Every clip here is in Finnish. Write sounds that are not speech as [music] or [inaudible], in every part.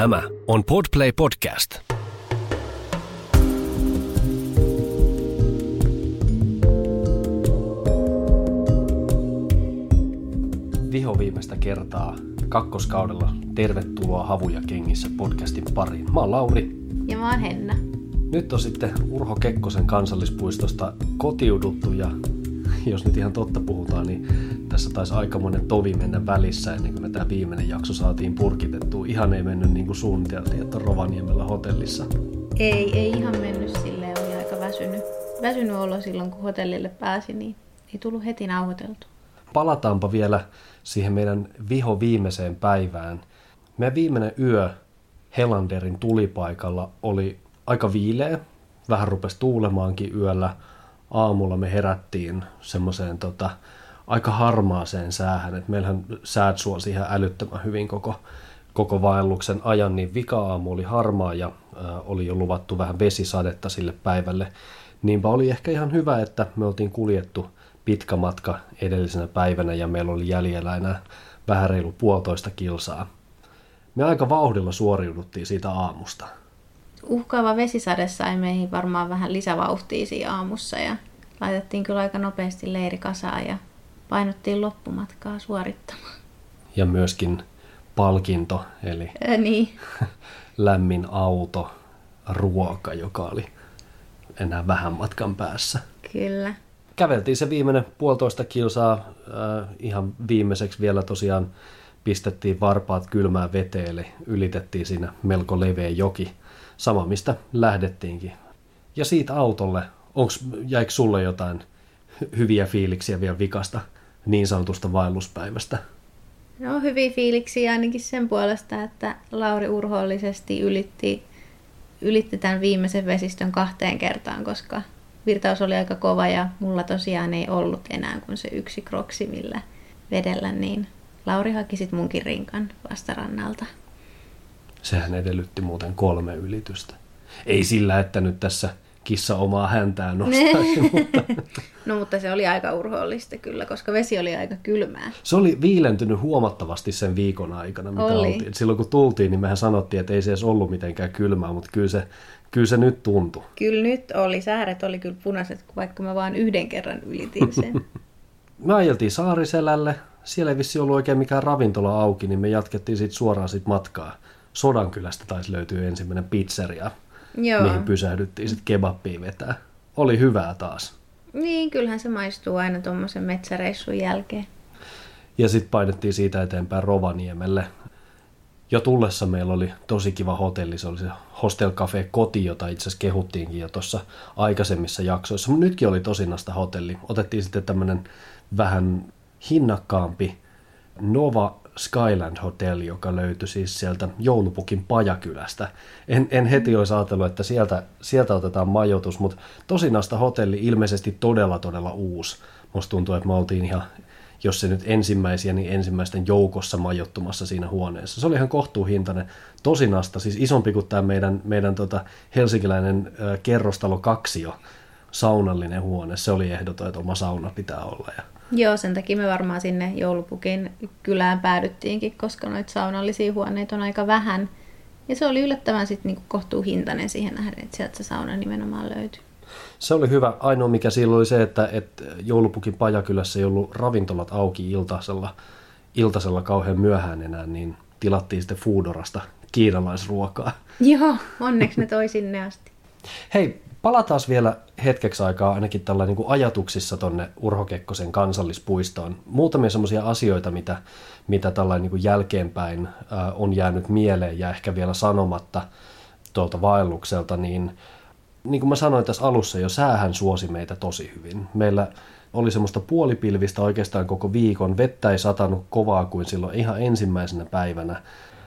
Tämä on Podplay Podcast. Viho viimeistä kertaa kakkoskaudella Tervetuloa Havuja kengissä podcastin pariin. Mä oon Lauri. Ja mä oon Henna. Nyt on sitten Urho Kekkosen kansallispuistosta kotiuduttu ja [laughs] jos nyt ihan totta puhutaan, niin tässä taisi aikamoinen tovi mennä välissä ennen kuin me tämä viimeinen jakso saatiin purkitettua. Ihan ei mennyt niin kuin suunniteltiin, että Rovaniemellä hotellissa. Ei, ei ihan mennyt silleen, oli aika väsynyt. Väsynyt olo silloin, kun hotellille pääsi, niin ei tullut heti nauhoiteltu. Palataanpa vielä siihen meidän viho viimeiseen päivään. Meidän viimeinen yö Helanderin tulipaikalla oli aika viileä. Vähän rupesi tuulemaankin yöllä. Aamulla me herättiin semmoiseen tota, aika harmaaseen säähän. Et meillähän säät suosi ihan älyttömän hyvin koko, koko vaelluksen ajan, niin vika-aamu oli harmaa ja äh, oli jo luvattu vähän vesisadetta sille päivälle. Niinpä oli ehkä ihan hyvä, että me oltiin kuljettu pitkä matka edellisenä päivänä ja meillä oli jäljellä enää vähän reilu puolitoista kilsaa. Me aika vauhdilla suoriuduttiin siitä aamusta. Uhkaava vesisade sai meihin varmaan vähän lisävauhtia siinä aamussa ja laitettiin kyllä aika nopeasti leiri kasaan ja painottiin loppumatkaa suorittamaan. Ja myöskin palkinto, eli Ää, niin, [laughs] lämmin auto, ruoka, joka oli enää vähän matkan päässä. kyllä. Käveltiin se viimeinen puolitoista kilsaa, äh, ihan viimeiseksi vielä tosiaan pistettiin varpaat kylmään veteen, eli ylitettiin siinä melko leveä joki, sama mistä lähdettiinkin. Ja siitä autolle, onks, jäikö sulle jotain hyviä fiiliksiä vielä vikasta niin sanotusta vaelluspäivästä? No hyviä fiiliksiä ainakin sen puolesta, että Lauri urhoollisesti ylitti, ylitti tämän viimeisen vesistön kahteen kertaan, koska virtaus oli aika kova ja mulla tosiaan ei ollut enää kuin se yksi kroksi, millä vedellä, niin Lauri haki sit munkin rinkan vastarannalta. Sehän edellytti muuten kolme ylitystä. Ei sillä, että nyt tässä kissa omaa häntään nostaisi, [laughs] mutta No mutta se oli aika urhoollista kyllä, koska vesi oli aika kylmää. se oli viilentynyt huomattavasti sen viikon aikana, mitä Oli. oltiin. Silloin kun tultiin, niin mehän sanottiin, että ei se edes ollut mitenkään kylmää, mutta kyllä se, kyllä se nyt tuntui. Kyllä nyt oli, sääret oli kyllä punaiset, vaikka mä vaan yhden kerran ylitin sen. [laughs] Me ajeltiin Saariselälle, siellä ei vissi ollut oikein mikään ravintola auki, niin me jatkettiin siitä suoraan sit matkaa. Sodankylästä taisi löytyä ensimmäinen pizzeria, Joo. mihin pysähdyttiin sitten kebappia vetää. Oli hyvää taas. Niin, kyllähän se maistuu aina tuommoisen metsäreissun jälkeen. Ja sitten painettiin siitä eteenpäin Rovaniemelle. Jo tullessa meillä oli tosi kiva hotelli, se oli se Hostel Cafe Koti, jota itse asiassa kehuttiinkin jo tuossa aikaisemmissa jaksoissa. Mutta nytkin oli tosinasta hotelli. Otettiin sitten tämmöinen vähän hinnakkaampi Nova Skyland Hotel, joka löytyi siis sieltä Joulupukin Pajakylästä. En, en heti olisi ajatellut, että sieltä, sieltä otetaan majoitus, mutta tosinasta hotelli ilmeisesti todella todella uusi. Musta tuntuu, että me oltiin ihan, jos se nyt ensimmäisiä, niin ensimmäisten joukossa majoittumassa siinä huoneessa. Se oli ihan kohtuuhintainen. Tosinasta, siis isompi kuin tämä meidän, meidän tota helsinkiläinen ö, kerrostalo kaksio, saunallinen huone. Se oli ehdoton, että oma sauna pitää olla. Ja Joo, sen takia me varmaan sinne joulupukin kylään päädyttiinkin, koska noita saunallisia huoneita on aika vähän. Ja se oli yllättävän sitten niinku kohtuuhintainen siihen nähden, että sieltä se sauna nimenomaan löytyi. Se oli hyvä. Ainoa mikä siinä oli se, että, että joulupukin pajakylässä ei ollut ravintolat auki iltasella, iltasella kauhean myöhään enää, niin tilattiin sitten Foodorasta kiinalaisruokaa. Joo, onneksi ne toi sinne asti. Hei, palataan vielä hetkeksi aikaa ainakin tällä niin kuin ajatuksissa tonne Urho Kekkosen kansallispuistoon. Muutamia semmoisia asioita, mitä, mitä tällainen niin jälkeenpäin ää, on jäänyt mieleen ja ehkä vielä sanomatta tuolta vaellukselta, niin niin kuin mä sanoin tässä alussa jo, säähän suosi meitä tosi hyvin. Meillä oli semmoista puolipilvistä oikeastaan koko viikon. Vettä ei satanut kovaa kuin silloin ihan ensimmäisenä päivänä.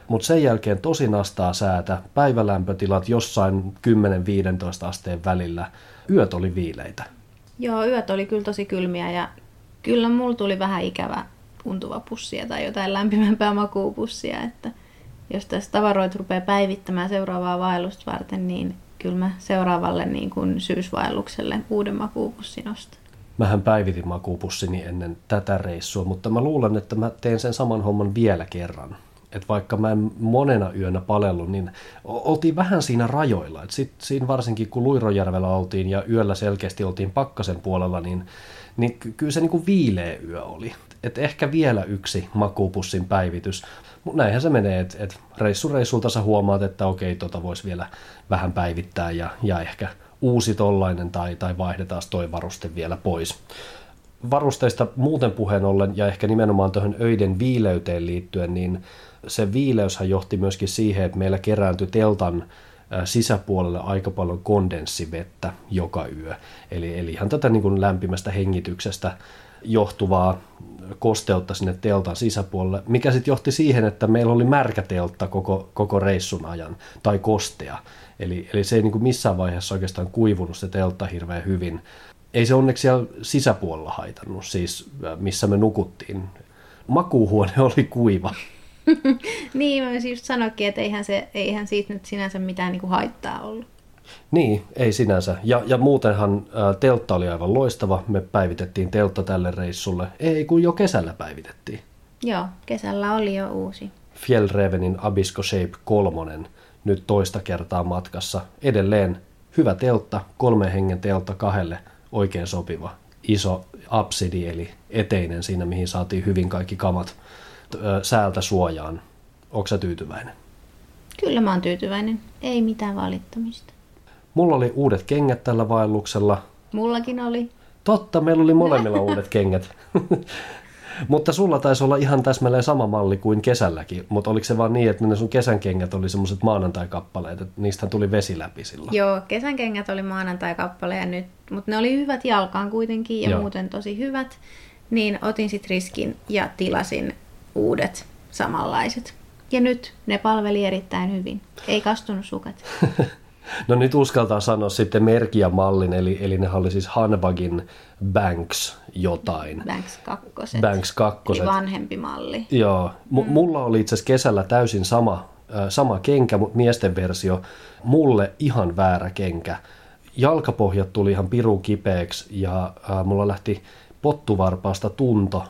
Mutta sen jälkeen tosi nastaa säätä, päivälämpötilat jossain 10-15 asteen välillä. Yöt oli viileitä. Joo, yöt oli kyllä tosi kylmiä ja kyllä mulla tuli vähän ikävä tuntuva pussia tai jotain lämpimämpää makuupussia, että jos tässä tavaroita rupeaa päivittämään seuraavaa vaellusta varten, niin kyllä mä seuraavalle niin kuin syysvaellukselle uuden makuupussin ostan. Mähän päivitin makuupussini ennen tätä reissua, mutta mä luulen, että mä teen sen saman homman vielä kerran. Että vaikka mä en monena yönä palellut, niin oltiin vähän siinä rajoilla. Et sit, siinä varsinkin kun Luirojärvellä oltiin ja yöllä selkeästi oltiin pakkasen puolella, niin, niin kyllä se niin kuin viileä yö oli. Et ehkä vielä yksi makuupussin päivitys. Mutta näinhän se menee, että et reissu reissulta sä huomaat, että okei, tota voisi vielä vähän päivittää ja, ja ehkä uusi tollainen tai, tai vaihdetaan toi varuste vielä pois varusteista muuten puheen ollen ja ehkä nimenomaan tuohon öiden viileyteen liittyen, niin se viileyshän johti myöskin siihen, että meillä kerääntyi teltan sisäpuolelle aika paljon kondenssivettä joka yö. Eli, eli ihan tätä niin kuin lämpimästä hengityksestä johtuvaa kosteutta sinne teltan sisäpuolelle, mikä sitten johti siihen, että meillä oli märkä teltta koko, koko reissun ajan, tai kostea. Eli, eli se ei niin kuin missään vaiheessa oikeastaan kuivunut se teltta hirveän hyvin. Ei se onneksi siellä sisäpuolella haitannut, siis missä me nukuttiin. Makuuhuone [laughs] oli kuiva. [laughs] niin, mä just sanoikin, että eihän, se, eihän siitä nyt sinänsä mitään niin kuin haittaa ollut. Niin, ei sinänsä. Ja, ja muutenhan ä, teltta oli aivan loistava. Me päivitettiin teltta tälle reissulle. Ei, kun jo kesällä päivitettiin. Joo, kesällä oli jo uusi. Fjellrevenin Abisko Shape 3, nyt toista kertaa matkassa. Edelleen hyvä teltta, kolme hengen teltta kahdelle, oikein sopiva. Iso absidi, eli eteinen siinä, mihin saatiin hyvin kaikki kamat säältä suojaan. Onko sä tyytyväinen? Kyllä mä oon tyytyväinen. Ei mitään valittamista. Mulla oli uudet kengät tällä vaelluksella. Mullakin oli. Totta, meillä oli molemmilla [laughs] uudet kengät. Mutta sulla taisi olla ihan täsmälleen sama malli kuin kesälläkin, mutta oliko se vaan niin, että ne sun kesän kengät oli semmoiset maanantai-kappaleet, että niistä tuli vesi läpi silloin? Joo, kesän kengät oli maanantai-kappaleja nyt, mutta ne oli hyvät jalkaan kuitenkin ja Joo. muuten tosi hyvät, niin otin sitten riskin ja tilasin uudet samanlaiset. Ja nyt ne palveli erittäin hyvin. Ei kastunut sukat. [laughs] no nyt uskaltaa sanoa sitten merkiä mallin, eli, eli ne oli siis Hanvagin Banks jotain. Banks 2. Banks 2. Eli vanhempi malli. Joo. M- mm. Mulla oli itse asiassa kesällä täysin sama, äh, sama kenkä, mutta miesten versio. Mulle ihan väärä kenkä. Jalkapohjat tuli ihan pirun kipeäksi ja äh, mulla lähti pottuvarpaasta tunto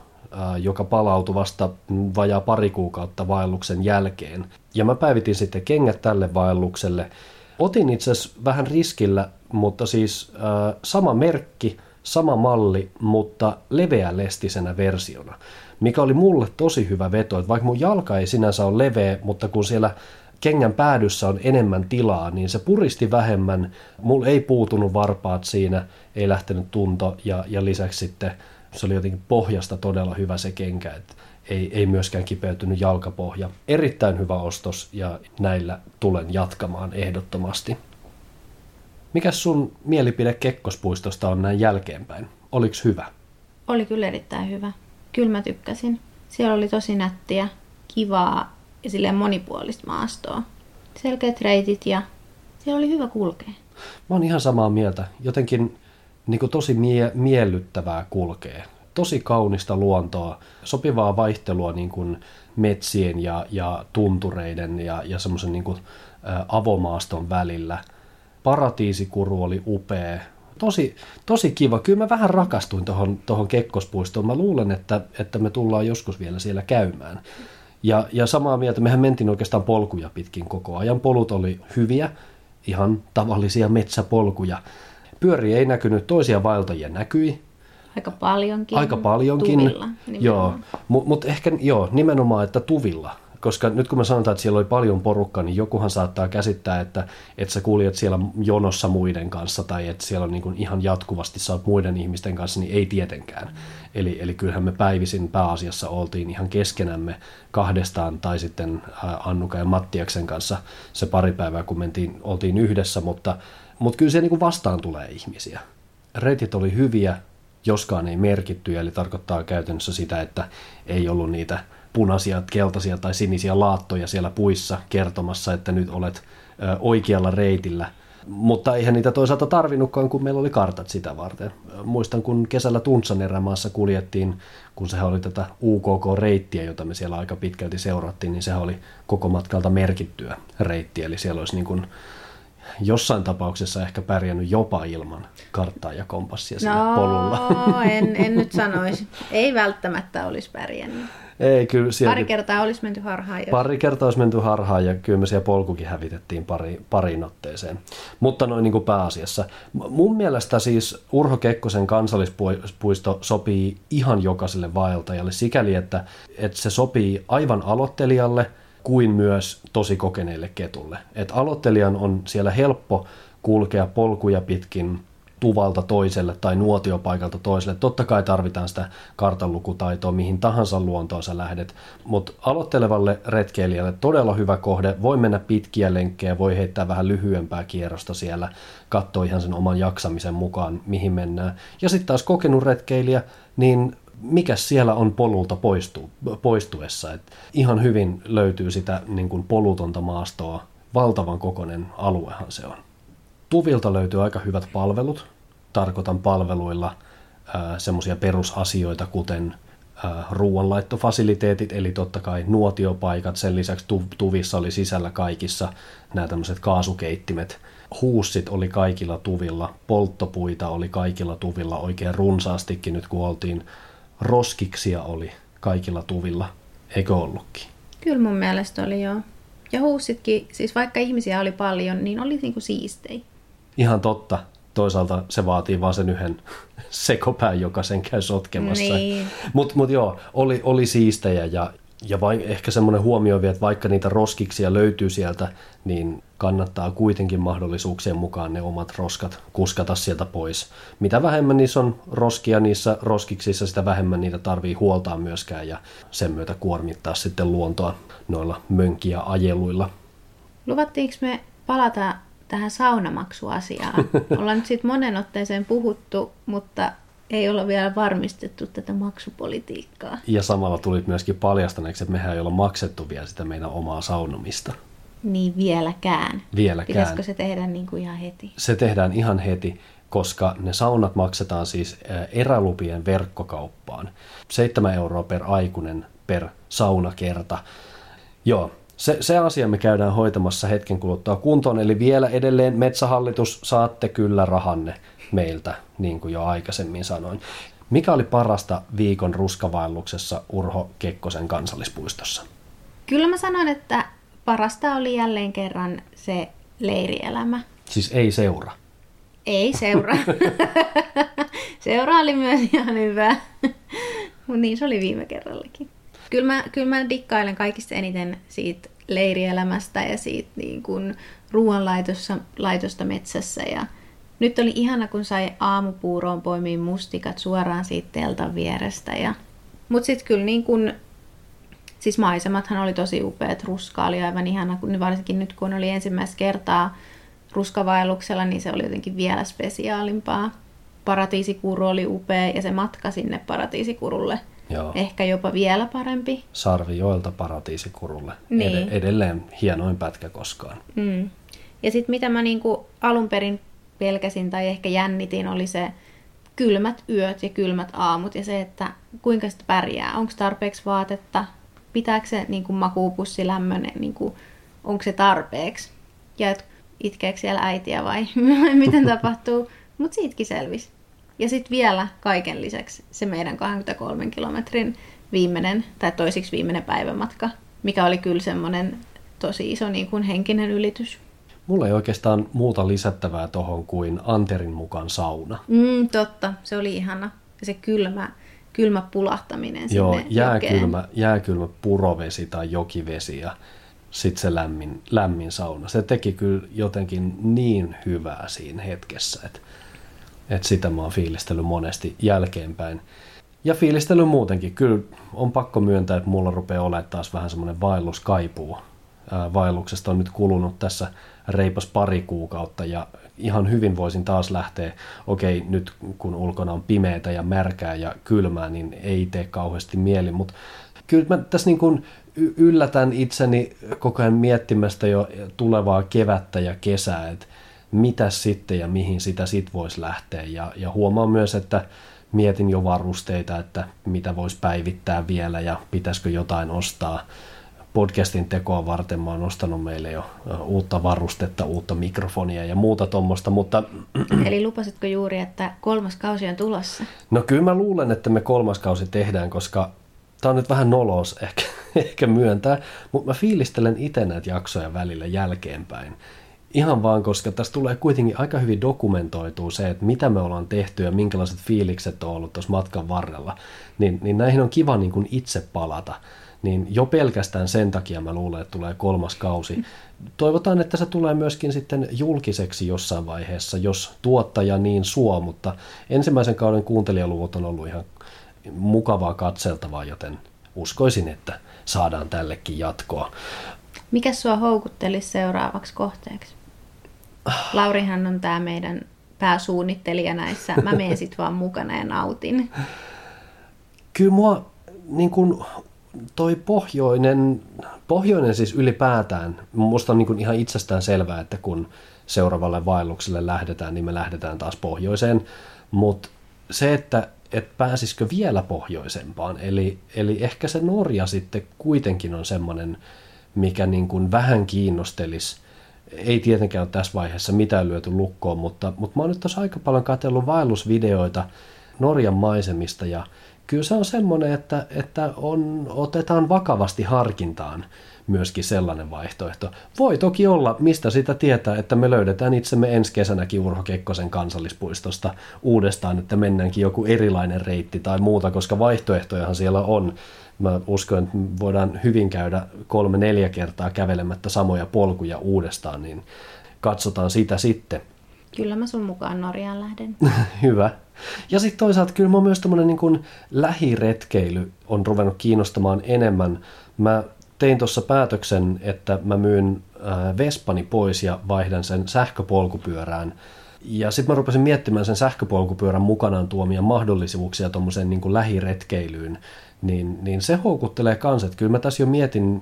joka palautui vasta vajaa pari kuukautta vaelluksen jälkeen. Ja mä päivitin sitten kengät tälle vaellukselle. Otin itse asiassa vähän riskillä, mutta siis äh, sama merkki, sama malli, mutta leveälestisenä versiona. Mikä oli mulle tosi hyvä veto, että vaikka mun jalka ei sinänsä ole leveä, mutta kun siellä kengän päädyssä on enemmän tilaa, niin se puristi vähemmän. Mulla ei puutunut varpaat siinä, ei lähtenyt tunto ja, ja lisäksi sitten se oli jotenkin pohjasta todella hyvä se kenkä, että ei, ei myöskään kipeytynyt jalkapohja. Erittäin hyvä ostos ja näillä tulen jatkamaan ehdottomasti. Mikäs sun mielipide Kekkospuistosta on näin jälkeenpäin? Oliko hyvä? Oli kyllä erittäin hyvä. Kyllä mä tykkäsin. Siellä oli tosi nättiä, kivaa ja silleen monipuolista maastoa. Selkeät reitit ja siellä oli hyvä kulkea. Mä oon ihan samaa mieltä. Jotenkin niin kuin tosi mie- miellyttävää kulkee. Tosi kaunista luontoa, sopivaa vaihtelua niin kuin metsien ja, ja tuntureiden ja, ja semmoisen niin kuin, avomaaston välillä. Paratiisikuru oli upea. Tosi, tosi kiva. Kyllä mä vähän rakastuin tuohon tohon Kekkospuistoon. Mä luulen, että, että me tullaan joskus vielä siellä käymään. Ja, ja samaa mieltä, mehän mentiin oikeastaan polkuja pitkin koko ajan. Polut oli hyviä, ihan tavallisia metsäpolkuja Pyöri ei näkynyt, toisia vaeltajia näkyi. Aika paljonkin. Aika paljonkin. Tuvilla, joo, mutta mut ehkä joo, nimenomaan, että tuvilla. Koska nyt kun mä sanotaan, että siellä oli paljon porukkaa, niin jokuhan saattaa käsittää, että, että sä kuljet siellä jonossa muiden kanssa tai että siellä on niin kuin ihan jatkuvasti sä oot muiden ihmisten kanssa, niin ei tietenkään. Eli, eli kyllähän me päivisin pääasiassa oltiin ihan keskenämme kahdestaan tai sitten Annuka ja Mattiaksen kanssa se pari päivää, kun mentiin, oltiin yhdessä, mutta mutta kyllä se niin kuin vastaan tulee ihmisiä. Reitit oli hyviä, joskaan ei merkitty, eli tarkoittaa käytännössä sitä, että ei ollut niitä punaisia, keltaisia tai sinisiä laattoja siellä puissa kertomassa, että nyt olet oikealla reitillä. Mutta eihän niitä toisaalta tarvinnutkaan, kun meillä oli kartat sitä varten. Muistan, kun kesällä Tuntsan erämaassa kuljettiin, kun sehän oli tätä UKK-reittiä, jota me siellä aika pitkälti seurattiin, niin sehän oli koko matkalta merkittyä reittiä, eli siellä olisi niin kuin jossain tapauksessa ehkä pärjännyt jopa ilman karttaa ja kompassia sillä No, polulla. en, en [laughs] nyt sanoisi. Ei välttämättä olisi pärjännyt. Ei, kyllä siellä Pari kertaa olisi menty harhaan. Jos... Pari kertaa olisi menty harhaan ja kyllä me siellä polkukin hävitettiin pari, pariin otteeseen. Mutta noin niin kuin pääasiassa. Mun mielestä siis Urho Kekkosen kansallispuisto sopii ihan jokaiselle vaeltajalle sikäli, että, että se sopii aivan aloittelijalle kuin myös tosi kokeneille ketulle. Et aloittelijan on siellä helppo kulkea polkuja pitkin tuvalta toiselle tai nuotiopaikalta toiselle. Totta kai tarvitaan sitä kartanlukutaitoa mihin tahansa luontoon sä lähdet, mutta aloittelevalle retkeilijälle todella hyvä kohde. Voi mennä pitkiä lenkkejä, voi heittää vähän lyhyempää kierrosta siellä, katsoa ihan sen oman jaksamisen mukaan, mihin mennään. Ja sitten taas kokenut retkeilijä, niin mikä siellä on polulta poistu, poistuessa. Et ihan hyvin löytyy sitä niin kuin polutonta maastoa. Valtavan kokoinen aluehan se on. Tuvilta löytyy aika hyvät palvelut. Tarkoitan palveluilla semmoisia perusasioita, kuten ruoanlaittofasiliteetit, eli totta kai nuotiopaikat. Sen lisäksi tu- tuvissa oli sisällä kaikissa nämä tämmöiset kaasukeittimet. Huussit oli kaikilla tuvilla, polttopuita oli kaikilla tuvilla oikein runsaastikin nyt kun oltiin. Roskiksia oli kaikilla tuvilla, eikö ollutkin? Kyllä mun mielestä oli joo. Ja huussitkin, siis vaikka ihmisiä oli paljon, niin oli niinku siistei. Ihan totta. Toisaalta se vaatii vaan sen yhden [laughs] sekopään, joka sen käy sotkemassa. Niin. Mutta mut joo, oli, oli siistejä ja, ja vai, ehkä semmoinen huomio vielä, että vaikka niitä roskiksia löytyy sieltä, niin kannattaa kuitenkin mahdollisuuksien mukaan ne omat roskat kuskata sieltä pois. Mitä vähemmän niissä on roskia niissä roskiksissa, sitä vähemmän niitä tarvii huoltaa myöskään ja sen myötä kuormittaa sitten luontoa noilla mönkiä ajeluilla. Luvattiinko me palata tähän saunamaksuasiaan? [laughs] Ollaan nyt sitten monen otteeseen puhuttu, mutta ei olla vielä varmistettu tätä maksupolitiikkaa. Ja samalla tuli myöskin paljastaneeksi, että mehän ei olla maksettu vielä sitä meidän omaa saunomista. Niin vieläkään. Vieläkään. Pitäisikö se tehdä niin kuin ihan heti? Se tehdään ihan heti, koska ne saunat maksetaan siis ä, erälupien verkkokauppaan. 7 euroa per aikuinen per saunakerta. Joo, se, se asia me käydään hoitamassa hetken kuluttua kuntoon, eli vielä edelleen Metsähallitus saatte kyllä rahanne meiltä, niin kuin jo aikaisemmin sanoin. Mikä oli parasta viikon ruskavaelluksessa Urho Kekkosen kansallispuistossa? Kyllä mä sanon, että parasta oli jälleen kerran se leirielämä. Siis ei seura. Ei seura. [laughs] seura oli myös ihan hyvä. Mutta niin se oli viime kerrallakin. Kyllä mä, kyllä mä dikkailen kaikista eniten siitä leirielämästä ja siitä niin kuin ruoanlaitosta laitosta metsässä. Ja nyt oli ihana, kun sai aamupuuroon poimiin mustikat suoraan siitä teltan vierestä. Ja... Mutta sitten kyllä niin kun, siis maisemathan oli tosi upeat. Ruska oli aivan ihana, kun varsinkin nyt kun oli ensimmäistä kertaa ruskavaelluksella, niin se oli jotenkin vielä spesiaalimpaa. Paratiisikuru oli upea ja se matka sinne paratiisikurulle Joo. ehkä jopa vielä parempi. Sarvijoelta paratiisikurulle. Niin. Ed- edelleen hienoin pätkä koskaan. Mm. Ja sitten mitä mä niinku alun perin pelkäsin tai ehkä jännitin, oli se kylmät yöt ja kylmät aamut ja se, että kuinka sitä pärjää. Onko tarpeeksi vaatetta, pitääkö se niinku makuupussi lämmön, niinku, onko se tarpeeksi. Ja et itkeekö siellä äitiä vai [laughs] miten tapahtuu. Mutta siitäkin selvisi. Ja sitten vielä kaiken lisäksi se meidän 23 kilometrin viimeinen tai toisiksi viimeinen päivämatka, mikä oli kyllä semmoinen tosi iso niin kuin henkinen ylitys. Mulla ei oikeastaan muuta lisättävää tohon kuin Anterin mukaan sauna. Mm, totta, se oli ihana. Ja se kylmä, kylmä pulahtaminen sinne Joo, jokeen. jääkylmä, jääkylmä purovesi tai jokivesi ja sitten se lämmin, lämmin sauna. Se teki kyllä jotenkin niin hyvää siinä hetkessä, että, että sitä mä oon fiilistellyt monesti jälkeenpäin. Ja fiilistellyt muutenkin. Kyllä on pakko myöntää, että mulla rupeaa olemaan taas vähän semmoinen vaelluskaipuu. Ää, Vaelluksesta on nyt kulunut tässä reipas pari kuukautta ja ihan hyvin voisin taas lähteä, okei nyt kun ulkona on pimeätä ja märkää ja kylmää, niin ei tee kauheasti mieli, mutta kyllä mä tässä niin kuin yllätän itseni koko ajan miettimästä jo tulevaa kevättä ja kesää, että mitä sitten ja mihin sitä sit voisi lähteä. Ja, ja huomaan myös, että mietin jo varusteita, että mitä voisi päivittää vielä ja pitäisikö jotain ostaa podcastin tekoa varten mä oon ostanut meille jo uutta varustetta, uutta mikrofonia ja muuta tuommoista, mutta... [clears throat] Eli lupasitko juuri, että kolmas kausi on tulossa? No kyllä mä luulen, että me kolmas kausi tehdään, koska tämä on nyt vähän nolos [laughs] ehkä, ehkä myöntää, mutta mä fiilistelen itse näitä jaksoja välillä jälkeenpäin. Ihan vaan, koska tässä tulee kuitenkin aika hyvin dokumentoitua se, että mitä me ollaan tehty ja minkälaiset fiilikset on ollut tuossa matkan varrella. Niin, niin näihin on kiva niin kuin itse palata. Niin jo pelkästään sen takia mä luulen, että tulee kolmas kausi. Toivotaan, että se tulee myöskin sitten julkiseksi jossain vaiheessa, jos tuottaja niin suo, mutta ensimmäisen kauden kuuntelijaluvut on ollut ihan mukavaa katseltavaa, joten uskoisin, että saadaan tällekin jatkoa. Mikä sua houkuttelisi seuraavaksi kohteeksi? Laurihan on tämä meidän pääsuunnittelija näissä. Mä menen sit vaan mukana ja nautin. Kyllä mua niin kun, toi pohjoinen, pohjoinen siis ylipäätään, musta on niin kun ihan itsestään selvää, että kun seuraavalle vaellukselle lähdetään, niin me lähdetään taas pohjoiseen. Mutta se, että et pääsisikö vielä pohjoisempaan, eli, eli ehkä se Norja sitten kuitenkin on semmoinen, mikä niin kuin vähän kiinnostelisi ei tietenkään ole tässä vaiheessa mitään lyöty lukkoon, mutta, mutta mä oon nyt tuossa aika paljon katsellut vaellusvideoita Norjan maisemista ja kyllä se on semmoinen, että, että on, otetaan vakavasti harkintaan myöskin sellainen vaihtoehto. Voi toki olla, mistä sitä tietää, että me löydetään itsemme ensi kesänäkin Urho Kekkosen kansallispuistosta uudestaan, että mennäänkin joku erilainen reitti tai muuta, koska vaihtoehtojahan siellä on mä uskon, että voidaan hyvin käydä kolme-neljä kertaa kävelemättä samoja polkuja uudestaan, niin katsotaan sitä sitten. Kyllä mä sun mukaan Norjaan lähden. [laughs] Hyvä. Ja sitten toisaalta kyllä mä myös tämmöinen niin lähiretkeily on ruvennut kiinnostamaan enemmän. Mä tein tuossa päätöksen, että mä myyn äh, Vespani pois ja vaihdan sen sähköpolkupyörään. Ja sitten mä rupesin miettimään sen sähköpolkupyörän mukanaan tuomia mahdollisuuksia tuommoiseen niin lähiretkeilyyn niin, niin se houkuttelee kans. Että kyllä mä tässä jo mietin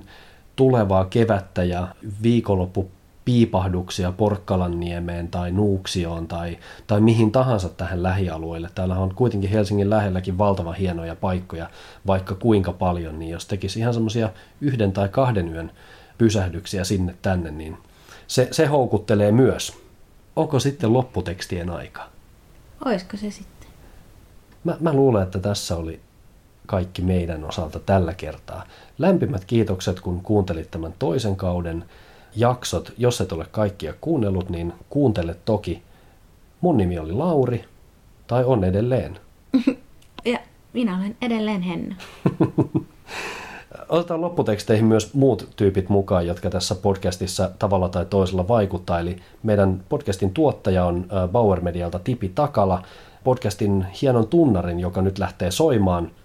tulevaa kevättä ja viikonloppu piipahduksia Porkkalanniemeen tai Nuuksioon tai, tai mihin tahansa tähän lähialueelle. Täällä on kuitenkin Helsingin lähelläkin valtavan hienoja paikkoja, vaikka kuinka paljon, niin jos tekisi ihan semmoisia yhden tai kahden yön pysähdyksiä sinne tänne, niin se, se houkuttelee myös. Onko sitten lopputekstien aika? Oisko se sitten? Mä, mä luulen, että tässä oli kaikki meidän osalta tällä kertaa. Lämpimät kiitokset, kun kuuntelit tämän toisen kauden jaksot. Jos et ole kaikkia kuunnellut, niin kuuntele toki. Mun nimi oli Lauri, tai on edelleen. [laughs] Ja minä olen edelleen Henna. [laughs] Otetaan lopputeksteihin myös muut tyypit mukaan, jotka tässä podcastissa tavalla tai toisella vaikuttaa. Eli meidän podcastin tuottaja on Bauer Medialta Tipi Takala. Podcastin hienon tunnarin, joka nyt lähtee soimaan –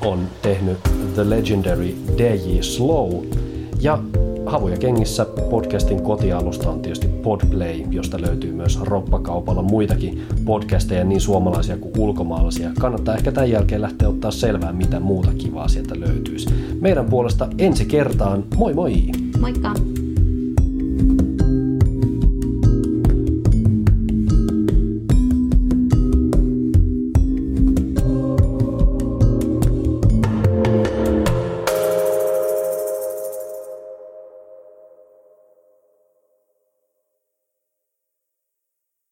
on tehnyt The Legendary DJ Slow. Ja Havuja kengissä podcastin kotialusta on tietysti Podplay, josta löytyy myös roppakaupalla muitakin podcasteja, niin suomalaisia kuin ulkomaalaisia. Kannattaa ehkä tämän jälkeen lähteä ottaa selvää, mitä muuta kivaa sieltä löytyisi. Meidän puolesta ensi kertaan, moi moi! Moikka!